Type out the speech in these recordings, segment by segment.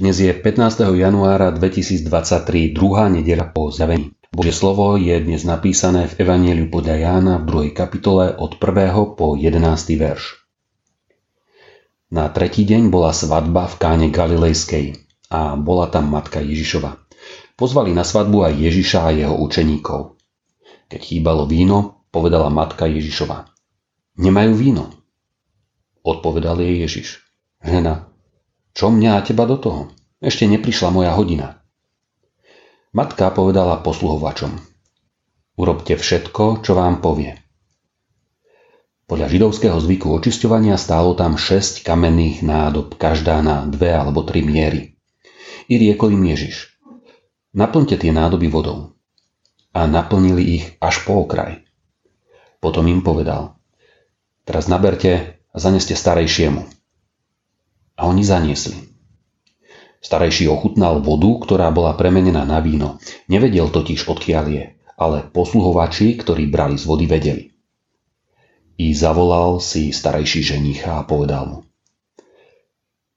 Dnes je 15. januára 2023, druhá nedeľa po zjavení. Božie slovo je dnes napísané v Evanieliu podľa Jána v 2. kapitole od 1. po 11. verš. Na tretí deň bola svadba v káne Galilejskej a bola tam matka Ježišova. Pozvali na svadbu aj Ježiša a jeho učeníkov. Keď chýbalo víno, povedala matka Ježišova. Nemajú víno. Odpovedal jej Ježiš. Žena, čo mňa a teba do toho? Ešte neprišla moja hodina. Matka povedala posluhovačom. Urobte všetko, čo vám povie. Podľa židovského zvyku očisťovania stálo tam 6 kamenných nádob, každá na dve alebo tri miery. I riekol im Ježiš. Naplňte tie nádoby vodou. A naplnili ich až po okraj. Potom im povedal. Teraz naberte a zaneste starejšiemu a oni zaniesli. Starejší ochutnal vodu, ktorá bola premenená na víno. Nevedel totiž, odkiaľ je, ale posluhovači, ktorí brali z vody, vedeli. I zavolal si starejší ženicha a povedal mu.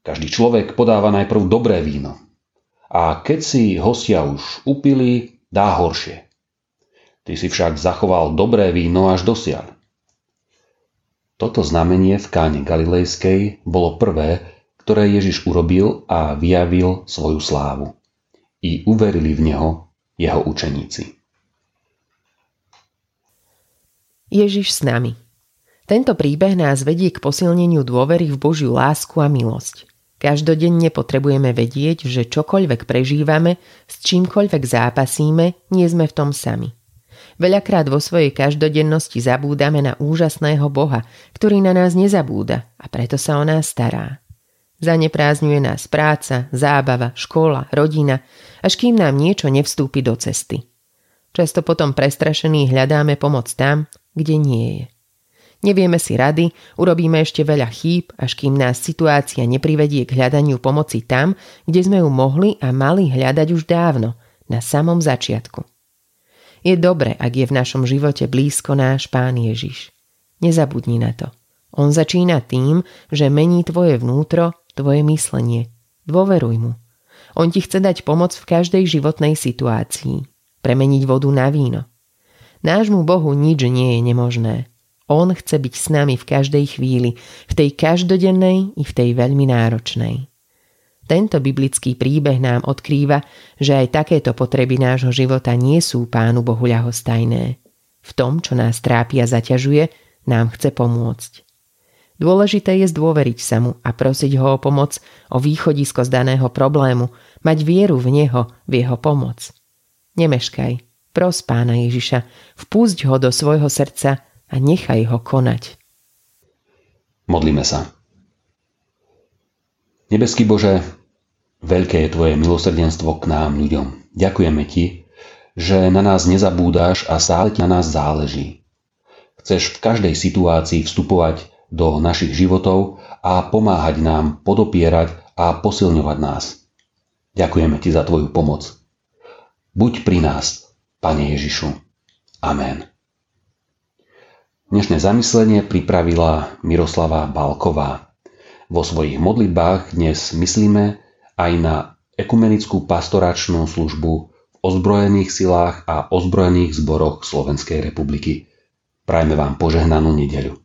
Každý človek podáva najprv dobré víno. A keď si hostia už upili, dá horšie. Ty si však zachoval dobré víno až dosiaľ. Toto znamenie v káne Galilejskej bolo prvé, ktoré Ježiš urobil a vyjavil svoju slávu. I uverili v Neho jeho učeníci. Ježiš s nami. Tento príbeh nás vedie k posilneniu dôvery v Božiu lásku a milosť. Každodenne potrebujeme vedieť, že čokoľvek prežívame, s čímkoľvek zápasíme, nie sme v tom sami. Veľakrát vo svojej každodennosti zabúdame na úžasného Boha, ktorý na nás nezabúda a preto sa o nás stará. Zaneprázdňuje nás práca, zábava, škola, rodina, až kým nám niečo nevstúpi do cesty. Často potom prestrašení hľadáme pomoc tam, kde nie je. Nevieme si rady, urobíme ešte veľa chýb, až kým nás situácia neprivedie k hľadaniu pomoci tam, kde sme ju mohli a mali hľadať už dávno, na samom začiatku. Je dobre, ak je v našom živote blízko náš Pán Ježiš. Nezabudni na to. On začína tým, že mení tvoje vnútro tvoje myslenie. Dôveruj mu. On ti chce dať pomoc v každej životnej situácii. Premeniť vodu na víno. Nášmu Bohu nič nie je nemožné. On chce byť s nami v každej chvíli, v tej každodennej i v tej veľmi náročnej. Tento biblický príbeh nám odkrýva, že aj takéto potreby nášho života nie sú Pánu Bohu ľahostajné. V tom, čo nás trápi a zaťažuje, nám chce pomôcť. Dôležité je zdôveriť sa mu a prosiť ho o pomoc, o východisko z daného problému, mať vieru v neho, v jeho pomoc. Nemeškaj, pros pána Ježiša, vpúsť ho do svojho srdca a nechaj ho konať. Modlíme sa. Nebeský Bože, veľké je Tvoje milosrdenstvo k nám ľuďom. Ďakujeme Ti, že na nás nezabúdáš a stále Ti na nás záleží. Chceš v každej situácii vstupovať do našich životov a pomáhať nám podopierať a posilňovať nás. Ďakujeme Ti za Tvoju pomoc. Buď pri nás, Pane Ježišu. Amen. Dnešné zamyslenie pripravila Miroslava Balková. Vo svojich modlitbách dnes myslíme aj na ekumenickú pastoračnú službu v ozbrojených silách a ozbrojených zboroch Slovenskej republiky. Prajme vám požehnanú nedeľu.